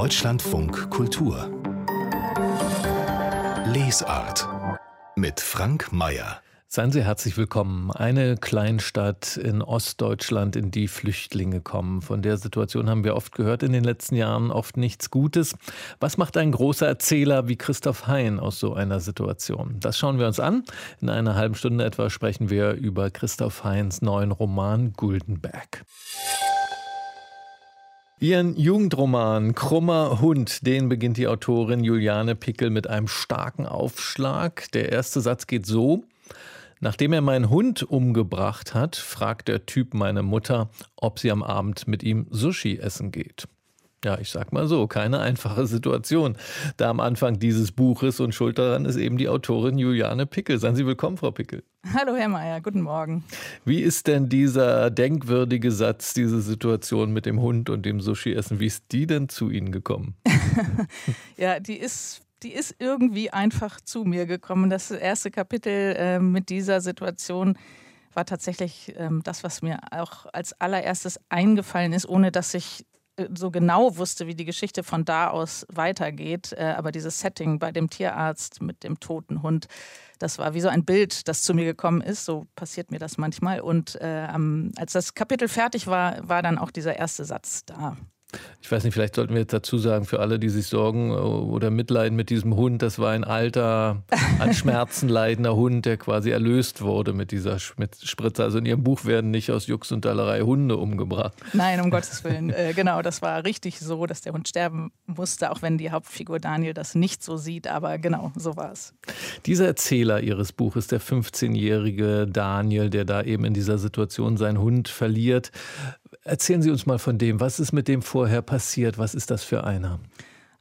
Deutschlandfunk Kultur Lesart mit Frank Mayer Seien Sie herzlich willkommen. Eine Kleinstadt in Ostdeutschland, in die Flüchtlinge kommen. Von der Situation haben wir oft gehört in den letzten Jahren, oft nichts Gutes. Was macht ein großer Erzähler wie Christoph Hein aus so einer Situation? Das schauen wir uns an. In einer halben Stunde etwa sprechen wir über Christoph Heins neuen Roman Guldenberg. Ihren Jugendroman Krummer Hund, den beginnt die Autorin Juliane Pickel mit einem starken Aufschlag. Der erste Satz geht so. Nachdem er meinen Hund umgebracht hat, fragt der Typ meine Mutter, ob sie am Abend mit ihm Sushi essen geht. Ja, ich sag mal so, keine einfache Situation da am Anfang dieses Buches und schuld daran ist eben die Autorin Juliane Pickel. Seien Sie willkommen, Frau Pickel. Hallo, Herr Mayer, guten Morgen. Wie ist denn dieser denkwürdige Satz, diese Situation mit dem Hund und dem Sushi-Essen, wie ist die denn zu Ihnen gekommen? ja, die ist die ist irgendwie einfach zu mir gekommen. Das erste Kapitel äh, mit dieser Situation war tatsächlich ähm, das, was mir auch als allererstes eingefallen ist, ohne dass ich so genau wusste, wie die Geschichte von da aus weitergeht. Äh, aber dieses Setting bei dem Tierarzt mit dem toten Hund, das war wie so ein Bild, das zu mir gekommen ist. So passiert mir das manchmal. Und äh, als das Kapitel fertig war, war dann auch dieser erste Satz da. Ich weiß nicht, vielleicht sollten wir jetzt dazu sagen, für alle, die sich sorgen äh, oder mitleiden mit diesem Hund, das war ein alter, an Schmerzen leidender Hund, der quasi erlöst wurde mit dieser Spritze. Also in Ihrem Buch werden nicht aus Jux und Dallerei Hunde umgebracht. Nein, um Gottes Willen. Äh, genau, das war richtig so, dass der Hund sterben musste, auch wenn die Hauptfigur Daniel das nicht so sieht. Aber genau, so war es. Dieser Erzähler Ihres Buches, der 15-jährige Daniel, der da eben in dieser Situation seinen Hund verliert, Erzählen Sie uns mal von dem. Was ist mit dem vorher passiert? Was ist das für einer?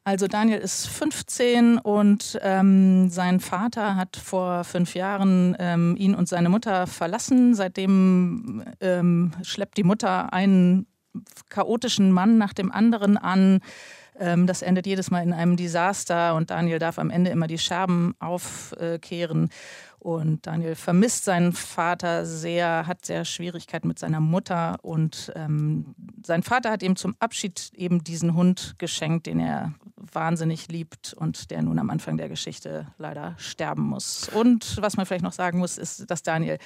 Also Daniel ist 15 und ähm, sein Vater hat vor fünf Jahren ähm, ihn und seine Mutter verlassen. Seitdem ähm, schleppt die Mutter einen chaotischen Mann nach dem anderen an. Ähm, das endet jedes Mal in einem Desaster und Daniel darf am Ende immer die Scherben aufkehren. Und Daniel vermisst seinen Vater sehr, hat sehr Schwierigkeiten mit seiner Mutter. Und ähm, sein Vater hat ihm zum Abschied eben diesen Hund geschenkt, den er wahnsinnig liebt und der nun am Anfang der Geschichte leider sterben muss. Und was man vielleicht noch sagen muss, ist, dass Daniel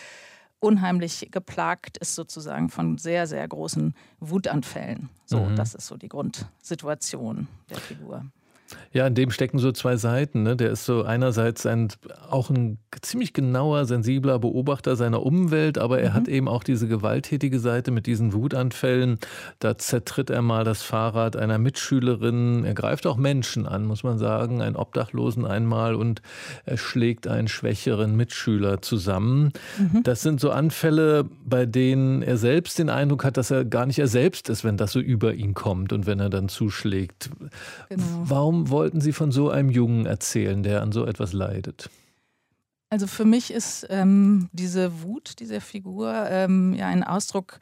unheimlich geplagt ist sozusagen von sehr, sehr großen Wutanfällen. So, mhm. das ist so die Grundsituation der Figur. Ja, in dem stecken so zwei Seiten. Ne? Der ist so einerseits ein, auch ein ziemlich genauer, sensibler Beobachter seiner Umwelt, aber er mhm. hat eben auch diese gewalttätige Seite mit diesen Wutanfällen. Da zertritt er mal das Fahrrad einer Mitschülerin. Er greift auch Menschen an, muss man sagen, einen Obdachlosen einmal und er schlägt einen schwächeren Mitschüler zusammen. Mhm. Das sind so Anfälle, bei denen er selbst den Eindruck hat, dass er gar nicht er selbst ist, wenn das so über ihn kommt und wenn er dann zuschlägt. Genau. Warum wollten Sie von so einem Jungen erzählen, der an so etwas leidet? Also für mich ist ähm, diese Wut dieser Figur ähm, ja ein Ausdruck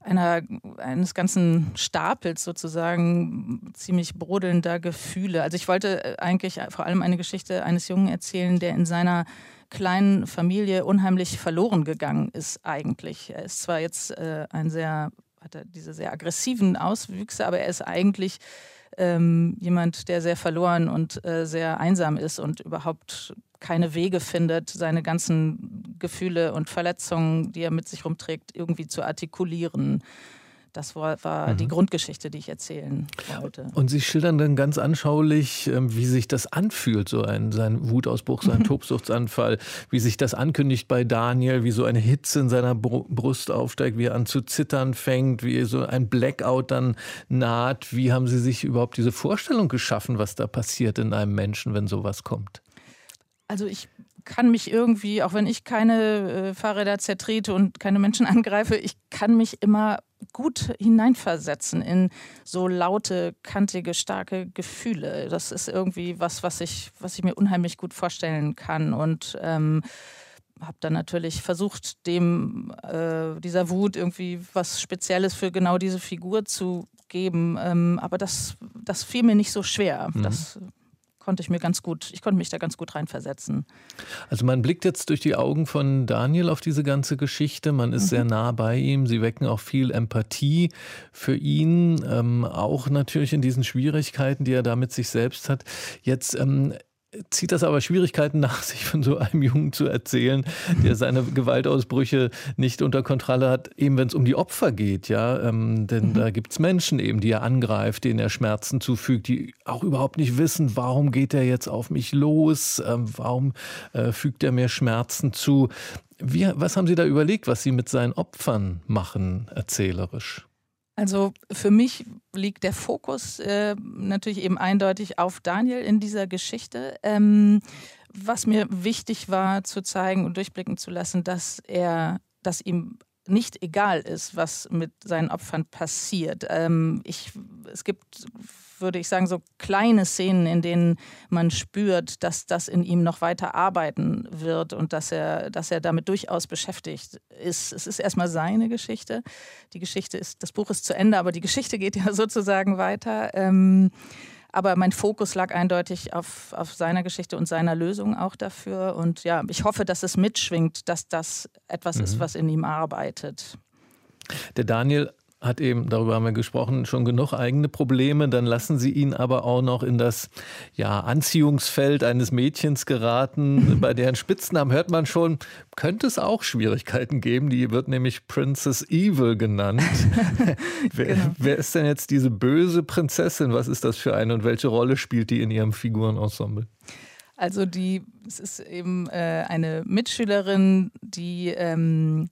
einer, eines ganzen Stapels sozusagen ziemlich brodelnder Gefühle. Also ich wollte äh, eigentlich vor allem eine Geschichte eines Jungen erzählen, der in seiner kleinen Familie unheimlich verloren gegangen ist eigentlich. Er ist zwar jetzt äh, ein sehr, hat er diese sehr aggressiven Auswüchse, aber er ist eigentlich ähm, jemand, der sehr verloren und äh, sehr einsam ist und überhaupt keine Wege findet, seine ganzen Gefühle und Verletzungen, die er mit sich rumträgt, irgendwie zu artikulieren. Das war, war mhm. die Grundgeschichte, die ich erzählen wollte. Und Sie schildern dann ganz anschaulich, ähm, wie sich das anfühlt, so ein sein Wutausbruch, sein Tobsuchtsanfall, wie sich das ankündigt bei Daniel, wie so eine Hitze in seiner Brust aufsteigt, wie er an zu zittern fängt, wie so ein Blackout dann naht. Wie haben Sie sich überhaupt diese Vorstellung geschaffen, was da passiert in einem Menschen, wenn sowas kommt? Also ich kann mich irgendwie, auch wenn ich keine äh, Fahrräder zertrete und keine Menschen angreife, ich kann mich immer gut hineinversetzen in so laute, kantige, starke Gefühle. Das ist irgendwie was, was ich, was ich mir unheimlich gut vorstellen kann. Und ähm, habe dann natürlich versucht, dem äh, dieser Wut irgendwie was Spezielles für genau diese Figur zu geben. Ähm, aber das, das fiel mir nicht so schwer. Mhm. Das konnte ich mir ganz gut, ich konnte mich da ganz gut reinversetzen. Also man blickt jetzt durch die Augen von Daniel auf diese ganze Geschichte. Man ist mhm. sehr nah bei ihm. Sie wecken auch viel Empathie für ihn, ähm, auch natürlich in diesen Schwierigkeiten, die er da mit sich selbst hat. Jetzt ähm, zieht das aber Schwierigkeiten nach sich von so einem Jungen zu erzählen, der seine Gewaltausbrüche nicht unter Kontrolle hat, eben wenn es um die Opfer geht, ja. Ähm, denn mhm. da gibt es Menschen eben, die er angreift, denen er Schmerzen zufügt, die auch überhaupt nicht wissen, warum geht er jetzt auf mich los, ähm, warum äh, fügt er mir Schmerzen zu. Wie, was haben Sie da überlegt, was Sie mit seinen Opfern machen, erzählerisch? Also für mich liegt der Fokus äh, natürlich eben eindeutig auf Daniel in dieser Geschichte. Ähm, was mir wichtig war zu zeigen und durchblicken zu lassen, dass er, dass ihm nicht egal ist, was mit seinen Opfern passiert. Ähm, ich, es gibt würde ich sagen, so kleine Szenen, in denen man spürt, dass das in ihm noch weiter arbeiten wird und dass er, dass er damit durchaus beschäftigt ist. Es ist erstmal seine Geschichte. Die Geschichte ist, das Buch ist zu Ende, aber die Geschichte geht ja sozusagen weiter. Ähm, aber mein Fokus lag eindeutig auf, auf seiner Geschichte und seiner Lösung auch dafür. Und ja, ich hoffe, dass es mitschwingt, dass das etwas mhm. ist, was in ihm arbeitet. Der Daniel hat eben, darüber haben wir gesprochen, schon genug eigene Probleme. Dann lassen sie ihn aber auch noch in das ja, Anziehungsfeld eines Mädchens geraten. Bei deren Spitznamen hört man schon, könnte es auch Schwierigkeiten geben. Die wird nämlich Princess Evil genannt. wer, genau. wer, ist denn jetzt diese böse Prinzessin? Was ist das für eine und welche Rolle spielt die in ihrem Figurenensemble? Also die, es ist eben äh, eine Mitschülerin, die ähm,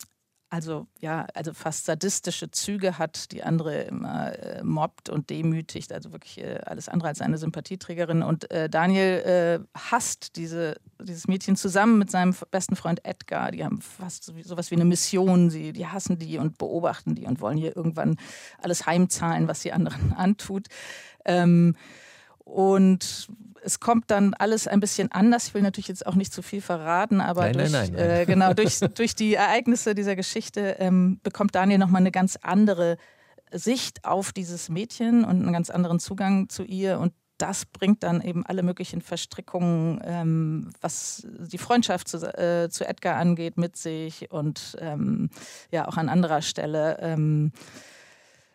also ja, also fast sadistische Züge hat, die andere immer äh, mobbt und demütigt, also wirklich äh, alles andere als eine Sympathieträgerin. Und äh, Daniel äh, hasst diese, dieses Mädchen zusammen mit seinem besten Freund Edgar. Die haben fast so, sowas wie eine Mission. Sie, die hassen die und beobachten die und wollen hier irgendwann alles heimzahlen, was sie anderen antut. Ähm, und es kommt dann alles ein bisschen anders. Ich will natürlich jetzt auch nicht zu viel verraten, aber nein, durch, nein, nein, äh, genau, durch, durch die Ereignisse dieser Geschichte ähm, bekommt Daniel nochmal eine ganz andere Sicht auf dieses Mädchen und einen ganz anderen Zugang zu ihr. Und das bringt dann eben alle möglichen Verstrickungen, ähm, was die Freundschaft zu, äh, zu, Edgar angeht, mit sich und ähm, ja auch an anderer Stelle. Ähm,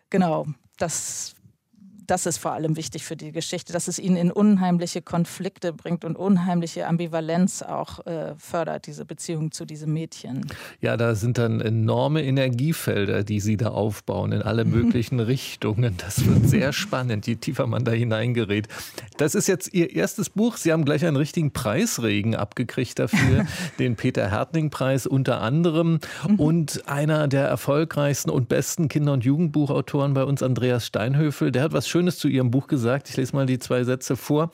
genau, das das ist vor allem wichtig für die Geschichte, dass es ihn in unheimliche Konflikte bringt und unheimliche Ambivalenz auch äh, fördert, diese Beziehung zu diesem Mädchen. Ja, da sind dann enorme Energiefelder, die Sie da aufbauen in alle möglichen Richtungen. Das wird sehr spannend, je tiefer man da hineingerät. Das ist jetzt Ihr erstes Buch. Sie haben gleich einen richtigen Preisregen abgekriegt dafür, den Peter Hertling-Preis unter anderem. Mhm. Und einer der erfolgreichsten und besten Kinder- und Jugendbuchautoren bei uns, Andreas Steinhöfel, der hat was Schönes Schönes zu Ihrem Buch gesagt. Ich lese mal die zwei Sätze vor.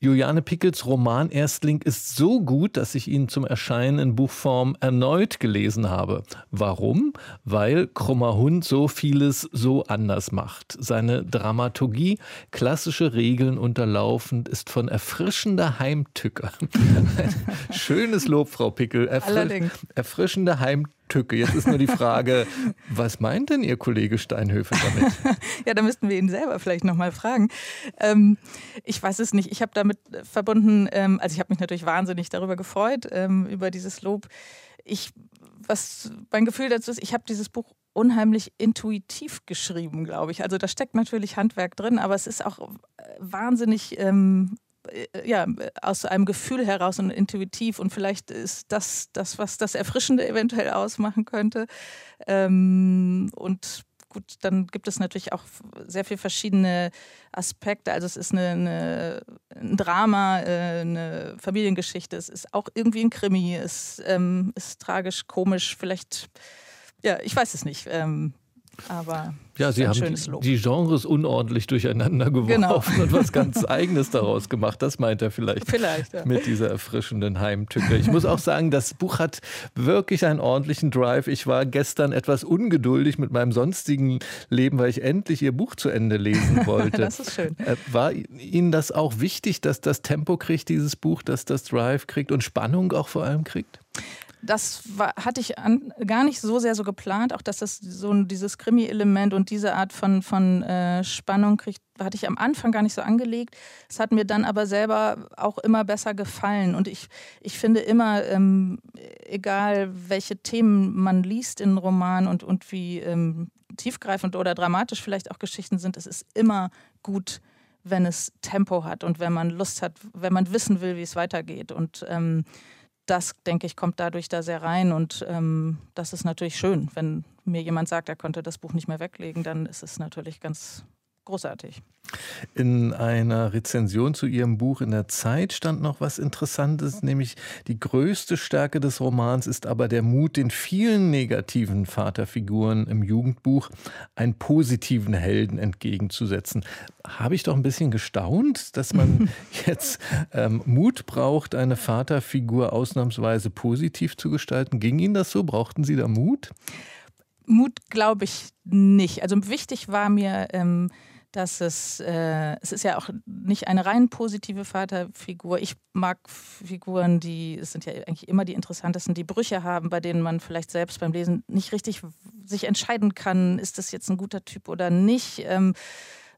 Juliane Pickels Roman Erstling ist so gut, dass ich ihn zum Erscheinen in Buchform erneut gelesen habe. Warum? Weil Krummer Hund so vieles so anders macht. Seine Dramaturgie, klassische Regeln unterlaufend, ist von erfrischender Heimtücke. Schönes Lob, Frau Pickel. Erfri erfrischende Heimtücke. Jetzt ist nur die Frage, was meint denn Ihr Kollege Steinhöfe damit? ja, da müssten wir ihn selber vielleicht nochmal fragen. Ähm, ich weiß es nicht. Ich habe damit verbunden, ähm, also ich habe mich natürlich wahnsinnig darüber gefreut, ähm, über dieses Lob. Ich, was mein Gefühl dazu ist, ich habe dieses Buch unheimlich intuitiv geschrieben, glaube ich. Also da steckt natürlich Handwerk drin, aber es ist auch wahnsinnig ähm, äh, ja, aus einem Gefühl heraus und intuitiv. Und vielleicht ist das das, was das Erfrischende eventuell ausmachen könnte. Ähm, und gut, dann gibt es natürlich auch sehr viele verschiedene Aspekte. Also es ist eine, eine, ein Drama, äh, eine Familiengeschichte, es ist auch irgendwie ein Krimi, es ähm, ist tragisch, komisch, vielleicht, ja, ich weiß es nicht. Ähm, aber ja, Sie haben die Genres unordentlich durcheinander geworfen genau. und was ganz Eigenes daraus gemacht. Das meint er vielleicht, vielleicht ja. mit dieser erfrischenden Heimtücke. Ich muss auch sagen, das Buch hat wirklich einen ordentlichen Drive. Ich war gestern etwas ungeduldig mit meinem sonstigen Leben, weil ich endlich Ihr Buch zu Ende lesen wollte. das ist schön. Äh, war Ihnen das auch wichtig, dass das Tempo kriegt, dieses Buch, dass das Drive kriegt und Spannung auch vor allem kriegt? Das war, hatte ich an, gar nicht so sehr so geplant, auch dass das so dieses Krimi-Element und diese Art von, von äh, Spannung kriegt, hatte ich am Anfang gar nicht so angelegt. Es hat mir dann aber selber auch immer besser gefallen. Und ich, ich finde immer, ähm, egal welche Themen man liest in Romanen und, und wie ähm, tiefgreifend oder dramatisch vielleicht auch Geschichten sind, es ist immer gut, wenn es Tempo hat und wenn man Lust hat, wenn man wissen will, wie es weitergeht. Und ähm, das, denke ich, kommt dadurch da sehr rein. Und ähm, das ist natürlich schön. Wenn mir jemand sagt, er konnte das Buch nicht mehr weglegen, dann ist es natürlich ganz großartig. In einer Rezension zu Ihrem Buch in der Zeit stand noch was Interessantes, nämlich die größte Stärke des Romans ist aber der Mut, den vielen negativen Vaterfiguren im Jugendbuch einen positiven Helden entgegenzusetzen. Habe ich doch ein bisschen gestaunt, dass man jetzt ähm, Mut braucht, eine Vaterfigur ausnahmsweise positiv zu gestalten. Ging Ihnen das so? Brauchten Sie da Mut? Mut glaube ich nicht. Also wichtig war mir, ähm, dass es, äh, es ist ja auch nicht eine rein positive Vaterfigur. Ich mag Figuren, die, es sind ja eigentlich immer die interessantesten, die Brüche haben, bei denen man vielleicht selbst beim Lesen nicht richtig sich entscheiden kann, ist das jetzt ein guter Typ oder nicht. Ähm,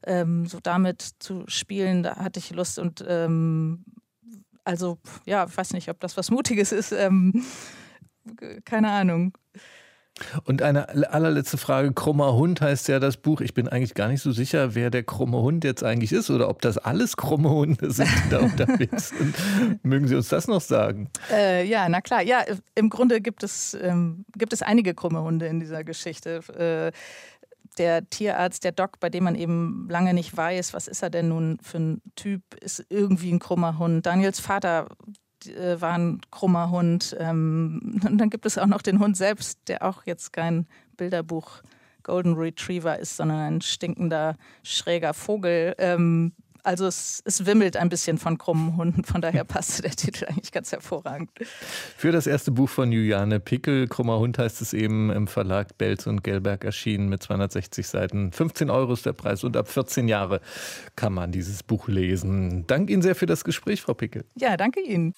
ähm, so damit zu spielen, da hatte ich Lust und ähm, also ja, ich weiß nicht, ob das was Mutiges ist. Ähm, keine Ahnung. Und eine allerletzte Frage. Krummer Hund heißt ja das Buch. Ich bin eigentlich gar nicht so sicher, wer der krumme Hund jetzt eigentlich ist oder ob das alles krumme Hunde sind, die da unterwegs sind. Mögen Sie uns das noch sagen? Äh, ja, na klar. Ja, im Grunde gibt es, ähm, gibt es einige krumme Hunde in dieser Geschichte. Äh, der Tierarzt, der Doc, bei dem man eben lange nicht weiß, was ist er denn nun für ein Typ, ist irgendwie ein krummer Hund. Daniels Vater war ein krummer Hund. Ähm, und dann gibt es auch noch den Hund selbst, der auch jetzt kein Bilderbuch Golden Retriever ist, sondern ein stinkender, schräger Vogel. Also es, es, wimmelt ein bisschen von krummen Hunden, von daher passte der Titel eigentlich ganz hervorragend. Für das erste Buch von Juliane Pickel, Krummer Hund heißt es eben im Verlag Belz und Gelberg erschienen mit 260 Seiten. 15 Euro ist der Preis und ab 14 Jahre kann man dieses Buch lesen. Danke Ihnen sehr für das Gespräch, Frau Pickel. Ja, danke Ihnen.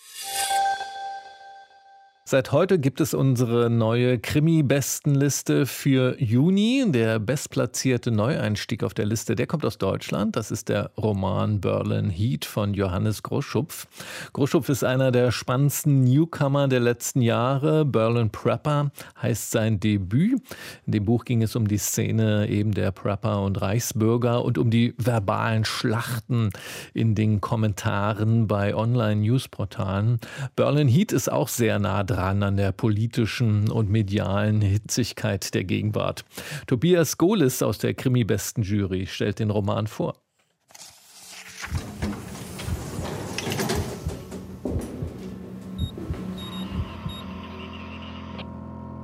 Seit heute gibt es unsere neue Krimi-Bestenliste für Juni. Der bestplatzierte Neueinstieg auf der Liste, der kommt aus Deutschland. Das ist der Roman Berlin Heat von Johannes Groschupf. Groschupf ist einer der spannendsten Newcomer der letzten Jahre. Berlin Prepper heißt sein Debüt. In dem Buch ging es um die Szene eben der Prepper und Reichsbürger und um die verbalen Schlachten in den Kommentaren bei Online-Newsportalen. Berlin Heat ist auch sehr nah dran dran an der politischen und medialen Hitzigkeit der Gegenwart. Tobias Gohlis aus der Krimi-Besten-Jury stellt den Roman vor.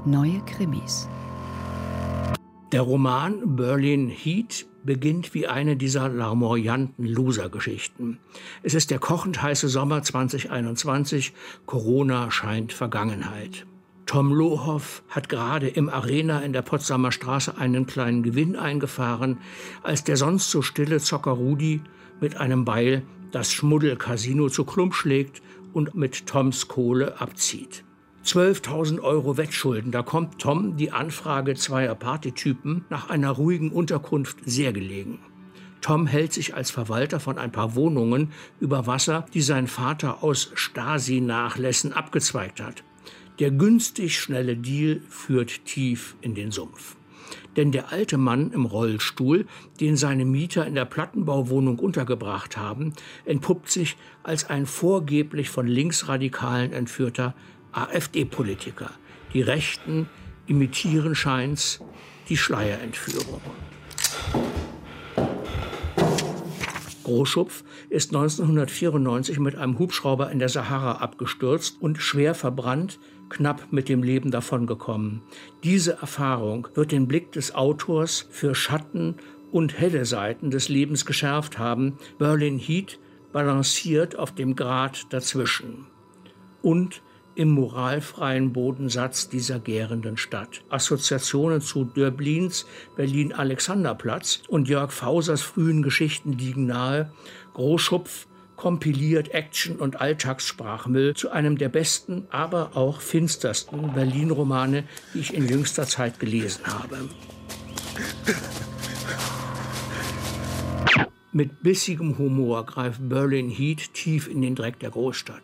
Neue Krimis. Der Roman Berlin Heat beginnt wie eine dieser larmoyanten Loser-Geschichten. Es ist der kochend heiße Sommer 2021. Corona scheint Vergangenheit. Tom Lohoff hat gerade im Arena in der Potsdamer Straße einen kleinen Gewinn eingefahren, als der sonst so stille Zocker Rudi mit einem Beil das Schmuddelcasino zu Klump schlägt und mit Toms Kohle abzieht. 12.000 Euro Wettschulden. Da kommt Tom die Anfrage zweier Partytypen nach einer ruhigen Unterkunft sehr gelegen. Tom hält sich als Verwalter von ein paar Wohnungen über Wasser, die sein Vater aus Stasi-Nachlässen abgezweigt hat. Der günstig schnelle Deal führt tief in den Sumpf. Denn der alte Mann im Rollstuhl, den seine Mieter in der Plattenbauwohnung untergebracht haben, entpuppt sich als ein vorgeblich von Linksradikalen entführter AfD-Politiker. Die Rechten imitieren scheins die Schleierentführung. Großschupf ist 1994 mit einem Hubschrauber in der Sahara abgestürzt und schwer verbrannt, knapp mit dem Leben davongekommen. Diese Erfahrung wird den Blick des Autors für Schatten und helle Seiten des Lebens geschärft haben. Berlin Heat balanciert auf dem Grat dazwischen. Und im moralfreien Bodensatz dieser gärenden Stadt. Assoziationen zu Dörblins Berlin-Alexanderplatz und Jörg Fausers frühen Geschichten liegen nahe. Großschupf kompiliert Action- und Alltagssprachmüll zu einem der besten, aber auch finstersten Berlin-Romane, die ich in jüngster Zeit gelesen habe. Mit bissigem Humor greift Berlin Heat tief in den Dreck der Großstadt.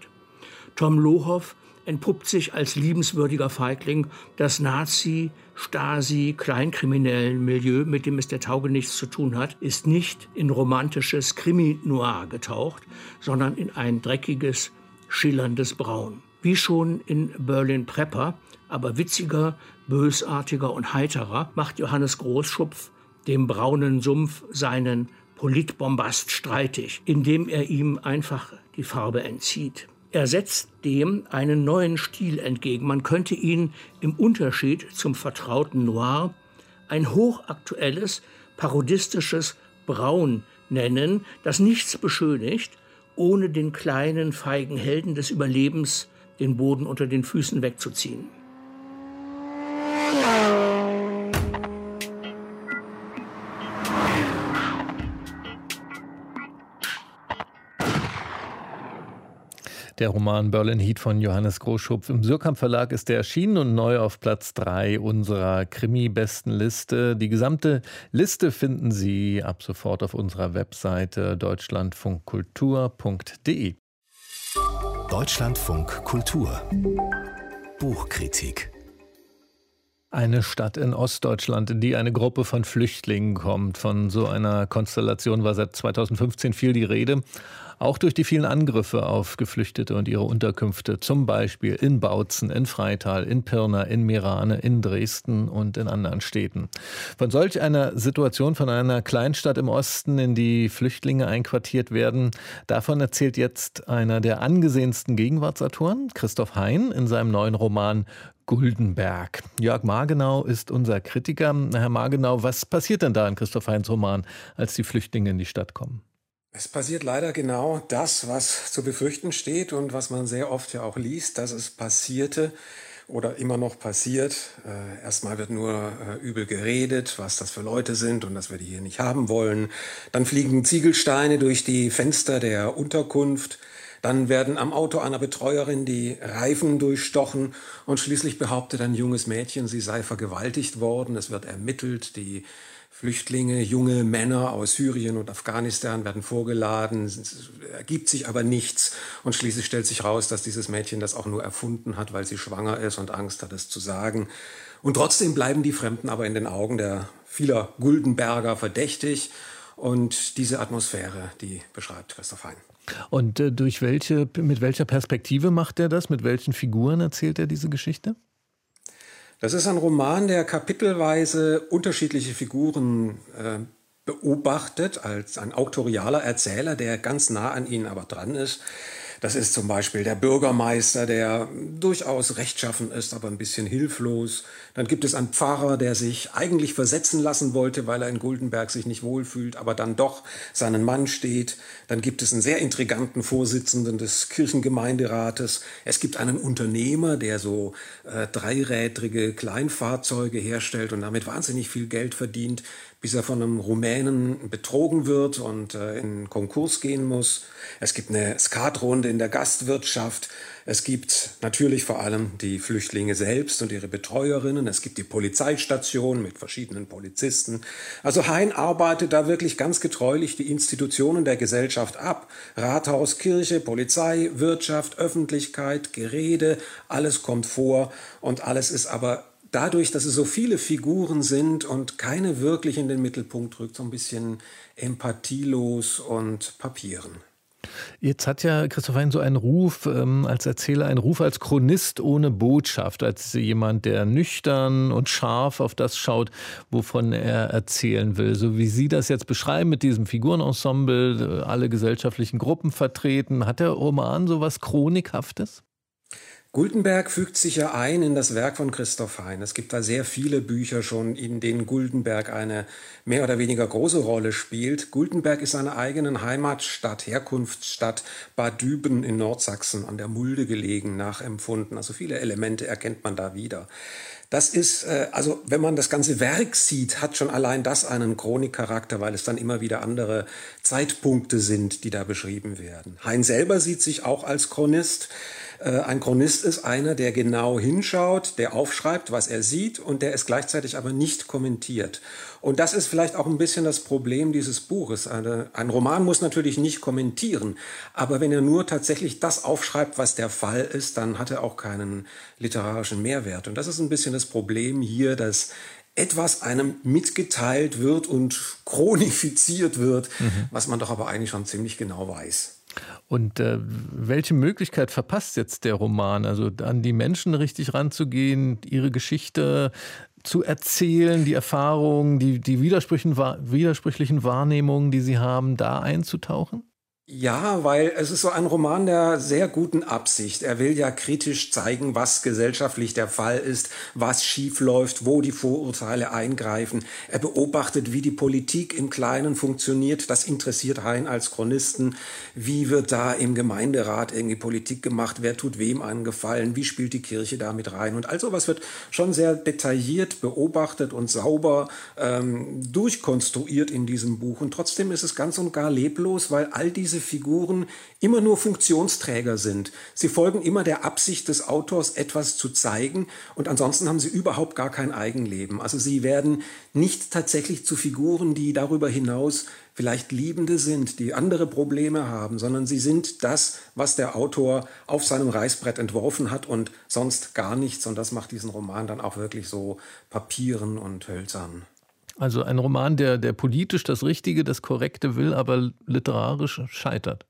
Tom Lohoff entpuppt sich als liebenswürdiger Feigling das Nazi, Stasi, kleinkriminellen Milieu, mit dem es der Tauge nichts zu tun hat, ist nicht in romantisches Krimi-Noir getaucht, sondern in ein dreckiges, schillerndes Braun. Wie schon in Berlin Prepper, aber witziger, bösartiger und heiterer, macht Johannes Großschupf dem braunen Sumpf seinen Politbombast streitig, indem er ihm einfach die Farbe entzieht. Er setzt dem einen neuen Stil entgegen. Man könnte ihn im Unterschied zum vertrauten Noir ein hochaktuelles, parodistisches Braun nennen, das nichts beschönigt, ohne den kleinen, feigen Helden des Überlebens den Boden unter den Füßen wegzuziehen. Der Roman Berlin Heat von Johannes Großschupf im Surkamp Verlag ist der erschienen und neu auf Platz 3 unserer Krimi-Bestenliste. Die gesamte Liste finden Sie ab sofort auf unserer Webseite deutschlandfunkkultur.de. Deutschlandfunk Kultur Buchkritik eine Stadt in Ostdeutschland, in die eine Gruppe von Flüchtlingen kommt. Von so einer Konstellation war seit 2015 viel die Rede. Auch durch die vielen Angriffe auf Geflüchtete und ihre Unterkünfte, zum Beispiel in Bautzen, in Freital, in Pirna, in Mirane, in Dresden und in anderen Städten. Von solch einer Situation, von einer Kleinstadt im Osten, in die Flüchtlinge einquartiert werden, davon erzählt jetzt einer der angesehensten Gegenwartsautoren, Christoph Hein, in seinem neuen Roman Guldenberg. Jörg Margenau ist unser Kritiker. Herr Margenau, was passiert denn da in Christoph Heinz Roman, als die Flüchtlinge in die Stadt kommen? Es passiert leider genau das, was zu befürchten steht und was man sehr oft ja auch liest, dass es passierte oder immer noch passiert. Äh, erstmal wird nur äh, übel geredet, was das für Leute sind und dass wir die hier nicht haben wollen. Dann fliegen Ziegelsteine durch die Fenster der Unterkunft. Dann werden am Auto einer Betreuerin die Reifen durchstochen und schließlich behauptet ein junges Mädchen, sie sei vergewaltigt worden. Es wird ermittelt, die Flüchtlinge, junge Männer aus Syrien und Afghanistan werden vorgeladen, es ergibt sich aber nichts und schließlich stellt sich raus, dass dieses Mädchen das auch nur erfunden hat, weil sie schwanger ist und Angst hat, es zu sagen. Und trotzdem bleiben die Fremden aber in den Augen der vieler Guldenberger verdächtig und diese Atmosphäre, die beschreibt Christoph Hein. Und äh, durch welche, mit welcher Perspektive macht er das? Mit welchen Figuren erzählt er diese Geschichte? Das ist ein Roman, der kapitelweise unterschiedliche Figuren äh, beobachtet, als ein autorialer Erzähler, der ganz nah an ihnen aber dran ist. Das ist zum Beispiel der Bürgermeister, der durchaus rechtschaffen ist, aber ein bisschen hilflos. Dann gibt es einen Pfarrer, der sich eigentlich versetzen lassen wollte, weil er in Guldenberg sich nicht wohlfühlt, aber dann doch seinen Mann steht. Dann gibt es einen sehr intriganten Vorsitzenden des Kirchengemeinderates. Es gibt einen Unternehmer, der so äh, dreirädrige Kleinfahrzeuge herstellt und damit wahnsinnig viel Geld verdient bis er von einem Rumänen betrogen wird und äh, in Konkurs gehen muss. Es gibt eine Skatrunde in der Gastwirtschaft. Es gibt natürlich vor allem die Flüchtlinge selbst und ihre Betreuerinnen. Es gibt die Polizeistation mit verschiedenen Polizisten. Also Hein arbeitet da wirklich ganz getreulich die Institutionen der Gesellschaft ab. Rathaus, Kirche, Polizei, Wirtschaft, Öffentlichkeit, Gerede, alles kommt vor und alles ist aber dadurch, dass es so viele Figuren sind und keine wirklich in den Mittelpunkt rückt, so ein bisschen empathielos und papieren. Jetzt hat ja Christoph Hein so einen Ruf ähm, als Erzähler, einen Ruf als Chronist ohne Botschaft, als jemand, der nüchtern und scharf auf das schaut, wovon er erzählen will. So wie Sie das jetzt beschreiben mit diesem Figurenensemble, alle gesellschaftlichen Gruppen vertreten, hat der Roman so was Chronikhaftes? Guldenberg fügt sich ja ein in das Werk von Christoph Hein. Es gibt da sehr viele Bücher schon, in denen Guldenberg eine mehr oder weniger große Rolle spielt. Guldenberg ist seine eigenen Heimatstadt, Herkunftsstadt Bad Düben in Nordsachsen an der Mulde gelegen, nachempfunden. Also viele Elemente erkennt man da wieder. Das ist, äh, also wenn man das ganze Werk sieht, hat schon allein das einen Chronikcharakter, weil es dann immer wieder andere Zeitpunkte sind, die da beschrieben werden. Hein selber sieht sich auch als Chronist. Äh, ein Chronist ist einer, der genau hinschaut, der aufschreibt, was er sieht und der es gleichzeitig aber nicht kommentiert. Und das ist vielleicht auch ein bisschen das Problem dieses Buches. Eine, ein Roman muss natürlich nicht kommentieren, aber wenn er nur tatsächlich das aufschreibt, was der Fall ist, dann hat er auch keinen literarischen Mehrwert. Und das ist ein bisschen das Problem hier, dass etwas einem mitgeteilt wird und chronifiziert wird, mhm. was man doch aber eigentlich schon ziemlich genau weiß. Und äh, welche Möglichkeit verpasst jetzt der Roman? Also an die Menschen richtig ranzugehen, ihre Geschichte zu erzählen, die Erfahrungen, die, die widersprüchlichen Wahrnehmungen, die sie haben, da einzutauchen? Ja, weil es ist so ein Roman der sehr guten Absicht. Er will ja kritisch zeigen, was gesellschaftlich der Fall ist, was schief läuft, wo die Vorurteile eingreifen. Er beobachtet, wie die Politik im Kleinen funktioniert. Das interessiert Hein als Chronisten. Wie wird da im Gemeinderat irgendwie Politik gemacht? Wer tut wem einen Gefallen? Wie spielt die Kirche da mit rein? Und all sowas wird schon sehr detailliert beobachtet und sauber ähm, durchkonstruiert in diesem Buch. Und trotzdem ist es ganz und gar leblos, weil all diese diese Figuren immer nur Funktionsträger sind. Sie folgen immer der Absicht des Autors, etwas zu zeigen und ansonsten haben sie überhaupt gar kein Eigenleben. Also sie werden nicht tatsächlich zu Figuren, die darüber hinaus vielleicht Liebende sind, die andere Probleme haben, sondern sie sind das, was der Autor auf seinem Reißbrett entworfen hat und sonst gar nichts. Und das macht diesen Roman dann auch wirklich so papieren und hölzern. Also ein Roman, der, der politisch das Richtige, das Korrekte will, aber literarisch scheitert.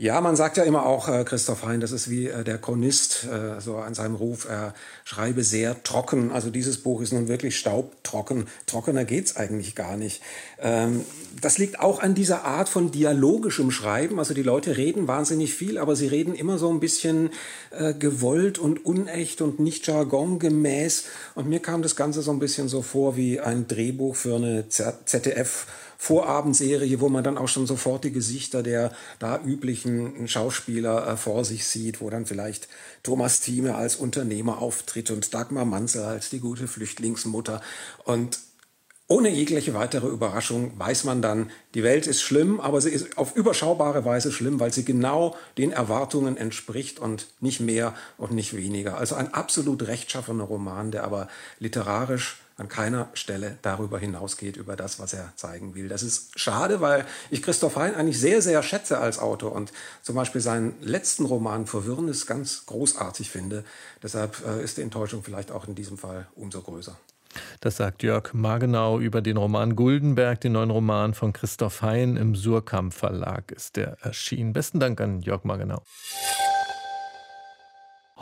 Ja, man sagt ja immer auch, äh, Christoph Hein, das ist wie äh, der Chronist, äh, so an seinem Ruf, er schreibe sehr trocken. Also dieses Buch ist nun wirklich staubtrocken. Trockener geht's eigentlich gar nicht. Ähm, das liegt auch an dieser Art von dialogischem Schreiben. Also die Leute reden wahnsinnig viel, aber sie reden immer so ein bisschen äh, gewollt und unecht und nicht jargongemäß. Und mir kam das Ganze so ein bisschen so vor wie ein Drehbuch für eine ZDF- Vorabendserie, wo man dann auch schon sofort die Gesichter der da üblichen Schauspieler äh, vor sich sieht, wo dann vielleicht Thomas Thieme als Unternehmer auftritt und Dagmar Manzel als die gute Flüchtlingsmutter. Und ohne jegliche weitere Überraschung weiß man dann, die Welt ist schlimm, aber sie ist auf überschaubare Weise schlimm, weil sie genau den Erwartungen entspricht und nicht mehr und nicht weniger. Also ein absolut rechtschaffener Roman, der aber literarisch an keiner Stelle darüber hinausgeht, über das, was er zeigen will. Das ist schade, weil ich Christoph Hein eigentlich sehr, sehr schätze als Autor und zum Beispiel seinen letzten Roman Verwirrnis ganz großartig finde. Deshalb äh, ist die Enttäuschung vielleicht auch in diesem Fall umso größer. Das sagt Jörg Margenau über den Roman Guldenberg, den neuen Roman von Christoph Hein im Surkamp Verlag ist der erschienen. Besten Dank an Jörg Margenau.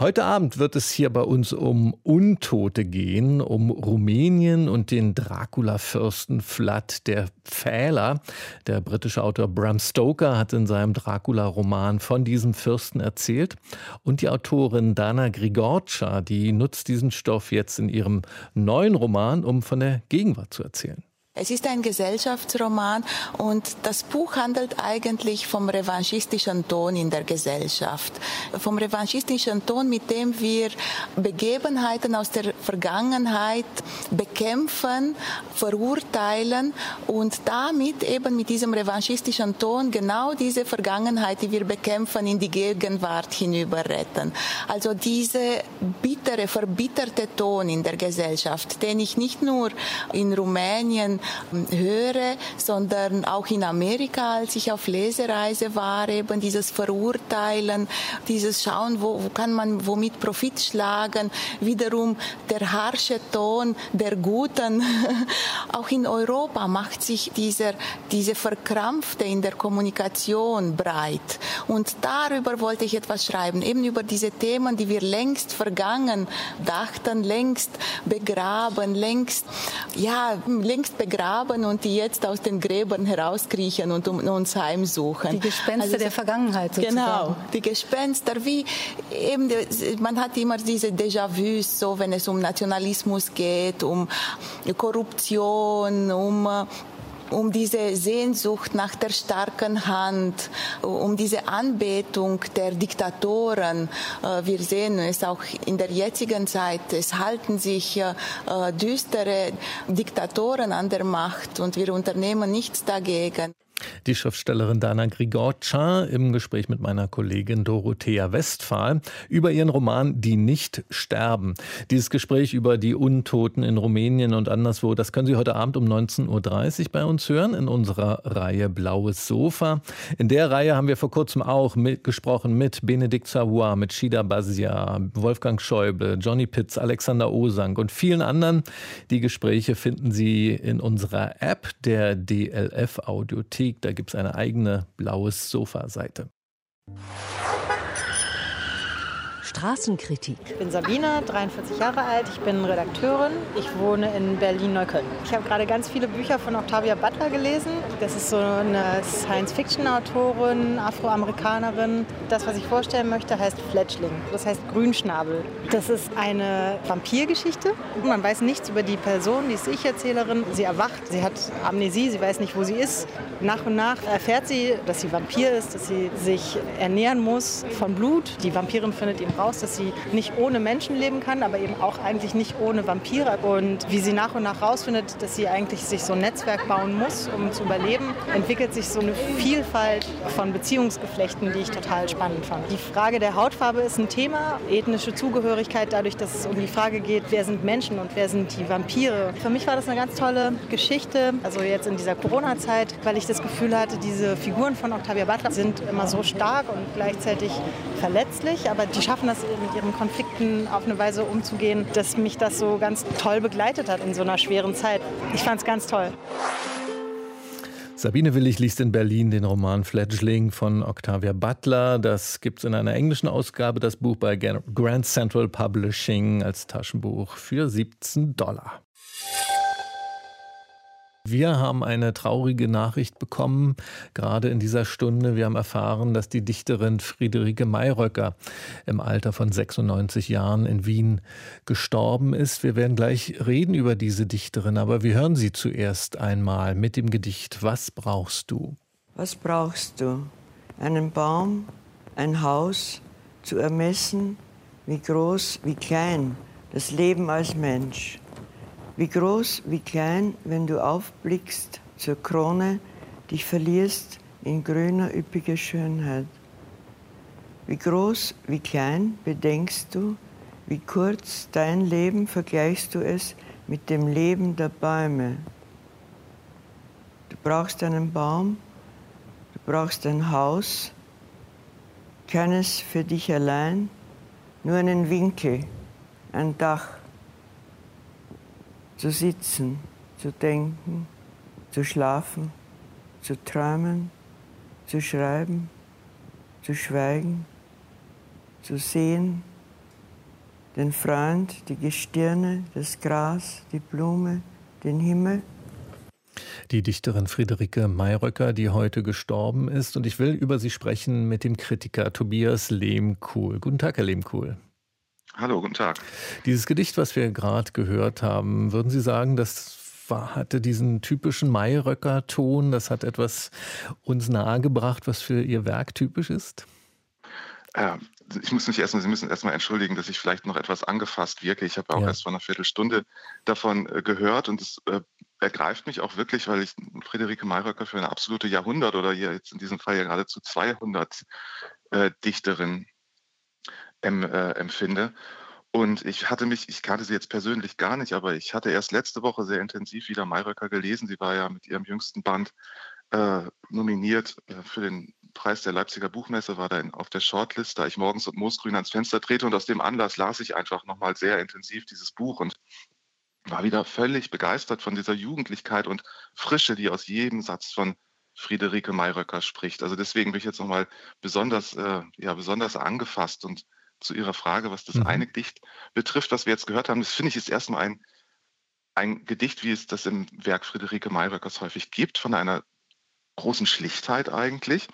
Heute Abend wird es hier bei uns um Untote gehen, um Rumänien und den Dracula-Fürsten Vlad der Pfähler. Der britische Autor Bram Stoker hat in seinem Dracula-Roman von diesem Fürsten erzählt. Und die Autorin Dana Grigorcia, die nutzt diesen Stoff jetzt in ihrem neuen Roman, um von der Gegenwart zu erzählen. Es ist ein Gesellschaftsroman und das Buch handelt eigentlich vom revanchistischen Ton in der Gesellschaft. Vom revanchistischen Ton, mit dem wir Begebenheiten aus der Vergangenheit bekämpfen, verurteilen und damit eben mit diesem revanchistischen Ton genau diese Vergangenheit, die wir bekämpfen, in die Gegenwart hinüber retten. Also diese bittere, verbitterte Ton in der Gesellschaft, den ich nicht nur in Rumänien höre, sondern auch in Amerika, als ich auf Lesereise war, eben dieses Verurteilen, dieses Schauen, wo, wo kann man womit Profit schlagen, wiederum der harsche Ton der Guten. auch in Europa macht sich dieser, diese Verkrampfte in der Kommunikation breit. Und darüber wollte ich etwas schreiben, eben über diese Themen, die wir längst vergangen dachten, längst begraben, längst, ja, längst begraben begraben und die jetzt aus den Gräbern herauskriechen und um uns heimsuchen. Die Gespenster also, der Vergangenheit sozusagen. Genau, die Gespenster, wie eben, man hat immer diese Déjà-vus, so wenn es um Nationalismus geht, um Korruption, um um diese Sehnsucht nach der starken Hand, um diese Anbetung der Diktatoren. Äh, wir sehen es auch in der jetzigen Zeit. Es halten sich äh, düstere Diktatoren an der Macht und wir unternehmen nichts dagegen. Die Schriftstellerin Dana Grigorcin im Gespräch mit meiner Kollegin Dorothea Westphal über ihren Roman Die nicht sterben. Dieses Gespräch über die Untoten in Rumänien und anderswo, das können Sie heute Abend um 19.30 Uhr bei uns hören in unserer Reihe Blaues Sofa. In der Reihe haben wir vor kurzem auch mit, gesprochen mit Benedikt Savoy, mit Shida Bazia, Wolfgang Schäuble, Johnny Pitz, Alexander Osank und vielen anderen. Die Gespräche finden Sie in unserer App der DLF Audiothek. Da gibt es eine eigene blaues Sofa-Seite. Straßenkritik. Ich bin Sabine, 43 Jahre alt, ich bin Redakteurin. Ich wohne in Berlin-Neukölln. Ich habe gerade ganz viele Bücher von Octavia Butler gelesen. Das ist so eine Science-Fiction-Autorin, Afroamerikanerin. Das, was ich vorstellen möchte, heißt Fletchling. Das heißt Grünschnabel. Das ist eine Vampirgeschichte. Man weiß nichts über die Person, die ist Ich-Erzählerin. Sie erwacht, sie hat Amnesie, sie weiß nicht, wo sie ist. Nach und nach erfährt sie, dass sie Vampir ist, dass sie sich ernähren muss von Blut. Die Vampirin findet ihn raus, dass sie nicht ohne Menschen leben kann, aber eben auch eigentlich nicht ohne Vampire. Und wie sie nach und nach rausfindet, dass sie eigentlich sich so ein Netzwerk bauen muss, um zu überleben, entwickelt sich so eine Vielfalt von Beziehungsgeflechten, die ich total spannend fand. Die Frage der Hautfarbe ist ein Thema, ethnische Zugehörigkeit, dadurch, dass es um die Frage geht, wer sind Menschen und wer sind die Vampire. Für mich war das eine ganz tolle Geschichte, also jetzt in dieser Corona-Zeit, weil ich das Gefühl hatte, diese Figuren von Octavia Butler sind immer so stark und gleichzeitig verletzlich, aber die schaffen das mit ihren Konflikten auf eine Weise umzugehen, dass mich das so ganz toll begleitet hat in so einer schweren Zeit. Ich fand es ganz toll. Sabine Willig liest in Berlin den Roman Fledgling von Octavia Butler. Das gibt es in einer englischen Ausgabe, das Buch bei Grand Central Publishing als Taschenbuch für 17 Dollar. Wir haben eine traurige Nachricht bekommen, gerade in dieser Stunde. Wir haben erfahren, dass die Dichterin Friederike Mayröcker im Alter von 96 Jahren in Wien gestorben ist. Wir werden gleich reden über diese Dichterin, aber wir hören sie zuerst einmal mit dem Gedicht Was brauchst du? Was brauchst du? Einen Baum, ein Haus, zu ermessen, wie groß, wie klein, das Leben als Mensch wie groß, wie klein, wenn du aufblickst zur Krone, dich verlierst in grüner, üppiger Schönheit. Wie groß, wie klein bedenkst du, wie kurz dein Leben vergleichst du es mit dem Leben der Bäume. Du brauchst einen Baum, du brauchst ein Haus, keines für dich allein, nur einen Winkel, ein Dach zu sitzen, zu denken, zu schlafen, zu träumen, zu schreiben, zu schweigen, zu sehen, den Freund, die Gestirne, das Gras, die Blume, den Himmel. Die Dichterin Friederike Mayröcker, die heute gestorben ist. Und ich will über sie sprechen mit dem Kritiker Tobias Lehmkuhl. Guten Tag, Herr Lehmkuhl. Hallo, guten Tag. Dieses Gedicht, was wir gerade gehört haben, würden Sie sagen, das war, hatte diesen typischen Mayröcker-Ton, das hat etwas uns nahegebracht, was für Ihr Werk typisch ist? Ja, ich muss mich erstmal, Sie müssen erstmal entschuldigen, dass ich vielleicht noch etwas angefasst wirke. Ich habe auch ja. erst vor einer Viertelstunde davon äh, gehört und es äh, ergreift mich auch wirklich, weil ich Friederike Mayröcker für eine absolute Jahrhundert oder hier jetzt in diesem Fall ja geradezu 200 äh, Dichterin em, äh, empfinde. Und ich hatte mich, ich kannte sie jetzt persönlich gar nicht, aber ich hatte erst letzte Woche sehr intensiv wieder Mayröcker gelesen. Sie war ja mit ihrem jüngsten Band äh, nominiert äh, für den Preis der Leipziger Buchmesse, war da auf der Shortlist, da ich morgens und moosgrün ans Fenster trete. Und aus dem Anlass las ich einfach nochmal sehr intensiv dieses Buch und war wieder völlig begeistert von dieser Jugendlichkeit und Frische, die aus jedem Satz von Friederike Mayröcker spricht. Also deswegen bin ich jetzt nochmal besonders, äh, ja, besonders angefasst und zu Ihrer Frage, was das mhm. eine Gedicht betrifft, was wir jetzt gehört haben. Das finde ich ist erstmal ein, ein Gedicht, wie es das im Werk Friederike Mayröckers häufig gibt, von einer großen Schlichtheit eigentlich.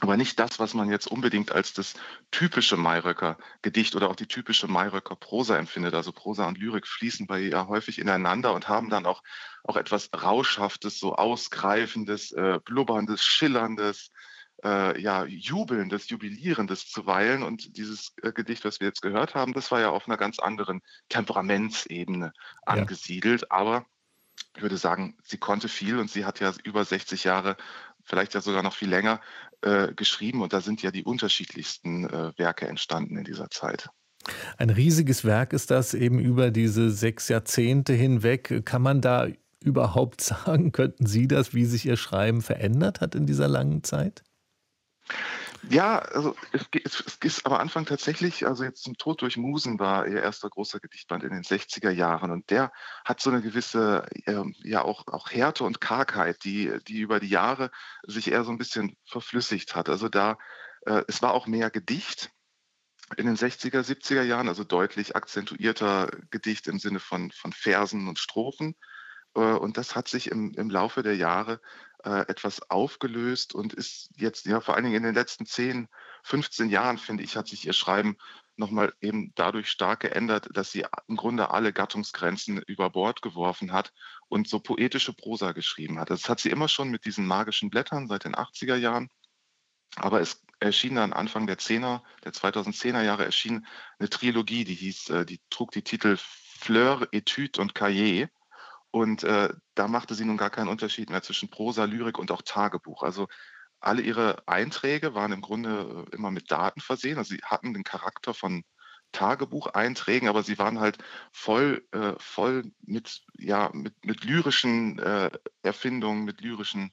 aber nicht das, was man jetzt unbedingt als das typische Mayröcker Gedicht oder auch die typische Mayröcker Prosa empfindet. Also Prosa und Lyrik fließen bei ihr häufig ineinander und haben dann auch, auch etwas Rauschhaftes, so Ausgreifendes, äh, Blubberndes, Schillerndes, äh, ja, Jubelndes, Jubilierendes zuweilen. Und dieses äh, Gedicht, was wir jetzt gehört haben, das war ja auf einer ganz anderen Temperamentsebene angesiedelt. Ja. Aber ich würde sagen, sie konnte viel und sie hat ja über 60 Jahre, vielleicht ja sogar noch viel länger, äh, geschrieben. Und da sind ja die unterschiedlichsten äh, Werke entstanden in dieser Zeit. Ein riesiges Werk ist das eben über diese sechs Jahrzehnte hinweg. Kann man da überhaupt sagen, könnten Sie das, wie sich Ihr Schreiben verändert hat in dieser langen Zeit? Ja, also es, es, ist am Anfang tatsächlich, also jetzt zum Tod durch Musen war ihr erster großer Gedichtband in den 60er Jahren und der hat so eine gewisse, äh, ja auch, auch Härte und Kargheit, die, die über die Jahre sich eher so ein bisschen verflüssigt hat. Also da, äh, es war auch mehr Gedicht in den 60er, 70er Jahren, also deutlich akzentuierter Gedicht im Sinne von, von Versen und Strophen. Äh, und das hat sich im, im Laufe der Jahre äh, etwas aufgelöst und ist jetzt, ja, vor allen Dingen in den letzten 10, 15 Jahren, finde ich, hat sich ihr Schreiben nochmal eben dadurch stark geändert, dass sie im Grunde alle Gattungsgrenzen über Bord geworfen hat und so poetische Prosa geschrieben hat. Das hat sie immer schon mit diesen magischen Blättern seit den 80er Jahren. Aber es erschien dann Anfang der 10er, der 2010er Jahre erschien eine Trilogie, die hieß, äh, die trug die Titel Fleur, Etude und Cahiers. Und äh, da machte sie nun gar keinen Unterschied mehr zwischen Prosa, Lyrik und auch Tagebuch. Also alle ihre Einträge waren im Grunde äh, immer mit Daten versehen. Also sie hatten den Charakter von Tagebucheinträgen, aber sie waren halt voll, äh, voll mit, ja, mit, mit lyrischen äh, Erfindungen, mit lyrischen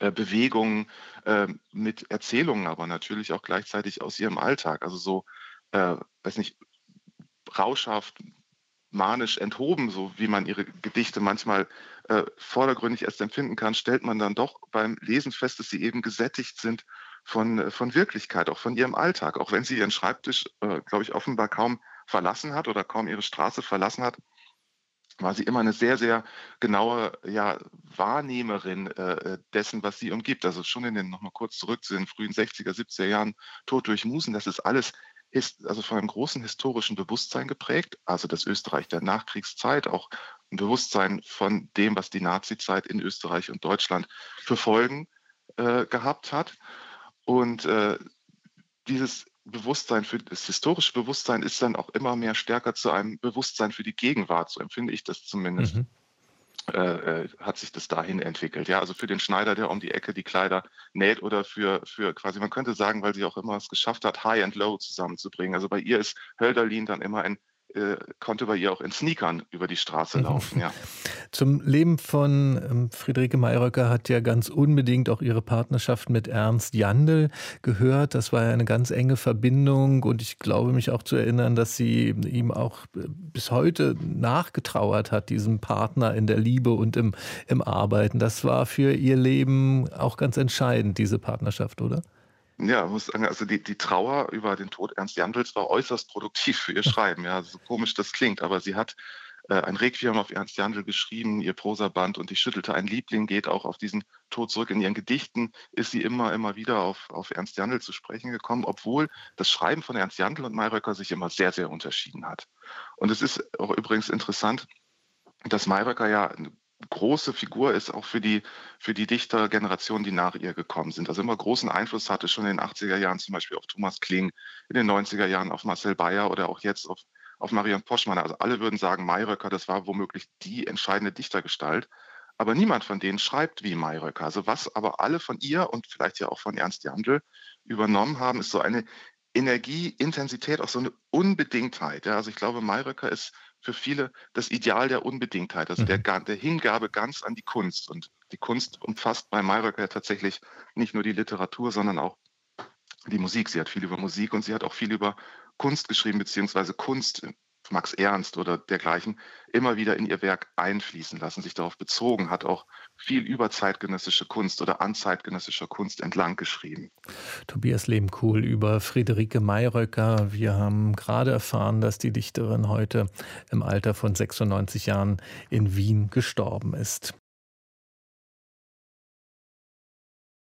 äh, Bewegungen, äh, mit Erzählungen, aber natürlich auch gleichzeitig aus ihrem Alltag. Also so, äh, weiß nicht, rauschhaft, manisch enthoben, so wie man ihre Gedichte manchmal äh, vordergründig erst empfinden kann, stellt man dann doch beim Lesen fest, dass sie eben gesättigt sind von, äh, von Wirklichkeit, auch von ihrem Alltag. Auch wenn sie ihren Schreibtisch, äh, glaube ich, offenbar kaum verlassen hat oder kaum ihre Straße verlassen hat, war sie immer eine sehr, sehr genaue ja, Wahrnehmerin äh, dessen, was sie umgibt. Also schon in den, nochmal kurz zurück zu den frühen 60er, 70er Jahren, Tod durch Musen, das ist alles ist also von einem großen historischen Bewusstsein geprägt, also das Österreich der Nachkriegszeit, auch ein Bewusstsein von dem, was die Nazizeit in Österreich und Deutschland für Folgen äh, gehabt hat. Und äh, dieses Bewusstsein für das historische Bewusstsein ist dann auch immer mehr stärker zu einem Bewusstsein für die Gegenwart, so empfinde ich das zumindest. Mhm. Äh, äh, hat sich das dahin entwickelt. Ja, also für den Schneider, der um die Ecke die Kleider näht oder für, für quasi, man könnte sagen, weil sie auch immer es geschafft hat, High and Low zusammenzubringen. Also bei ihr ist Hölderlin dann immer ein äh, konnte bei ihr auch in Sneakern über die Straße laufen. Ja. Zum Leben von ähm, Friederike Mayröcker hat ja ganz unbedingt auch ihre Partnerschaft mit Ernst Jandl gehört. Das war ja eine ganz enge Verbindung und ich glaube mich auch zu erinnern, dass sie ihm auch äh, bis heute nachgetrauert hat, diesem Partner in der Liebe und im, im Arbeiten. Das war für ihr Leben auch ganz entscheidend, diese Partnerschaft, oder? Ja, muss sagen, also die, die Trauer über den Tod Ernst Jandls war äußerst produktiv für ihr Schreiben. Ja, so komisch das klingt, aber sie hat äh, ein Requiem auf Ernst Jandl geschrieben, ihr Prosaband und ich schüttelte ein Liebling geht auch auf diesen Tod zurück. In ihren Gedichten ist sie immer, immer wieder auf, auf Ernst Jandl zu sprechen gekommen, obwohl das Schreiben von Ernst Jandl und Mayröcker sich immer sehr, sehr unterschieden hat. Und es ist auch übrigens interessant, dass Mayröcker ja große Figur ist, auch für die, für die Dichtergeneration, die nach ihr gekommen sind. Also immer großen Einfluss hatte, schon in den 80er Jahren zum Beispiel auf Thomas Kling, in den 90er Jahren auf Marcel Bayer oder auch jetzt auf, auf Marion Poschmann. Also alle würden sagen, Mayröcker, das war womöglich die entscheidende Dichtergestalt. Aber niemand von denen schreibt wie Mayröcker. Also was aber alle von ihr und vielleicht ja auch von Ernst Jandl übernommen haben, ist so eine Energie, Intensität, auch so eine Unbedingtheit. Ja, also ich glaube, Mayröcker ist für viele das Ideal der Unbedingtheit, also mhm. der, der Hingabe ganz an die Kunst. Und die Kunst umfasst bei Mayröcker ja tatsächlich nicht nur die Literatur, sondern auch die Musik. Sie hat viel über Musik und sie hat auch viel über Kunst geschrieben, beziehungsweise Kunst Max Ernst oder dergleichen immer wieder in ihr Werk einfließen lassen, sich darauf bezogen, hat auch viel über zeitgenössische Kunst oder an zeitgenössischer Kunst entlang geschrieben. Tobias Lehmkuhl über Friederike Mayröcker. Wir haben gerade erfahren, dass die Dichterin heute im Alter von 96 Jahren in Wien gestorben ist.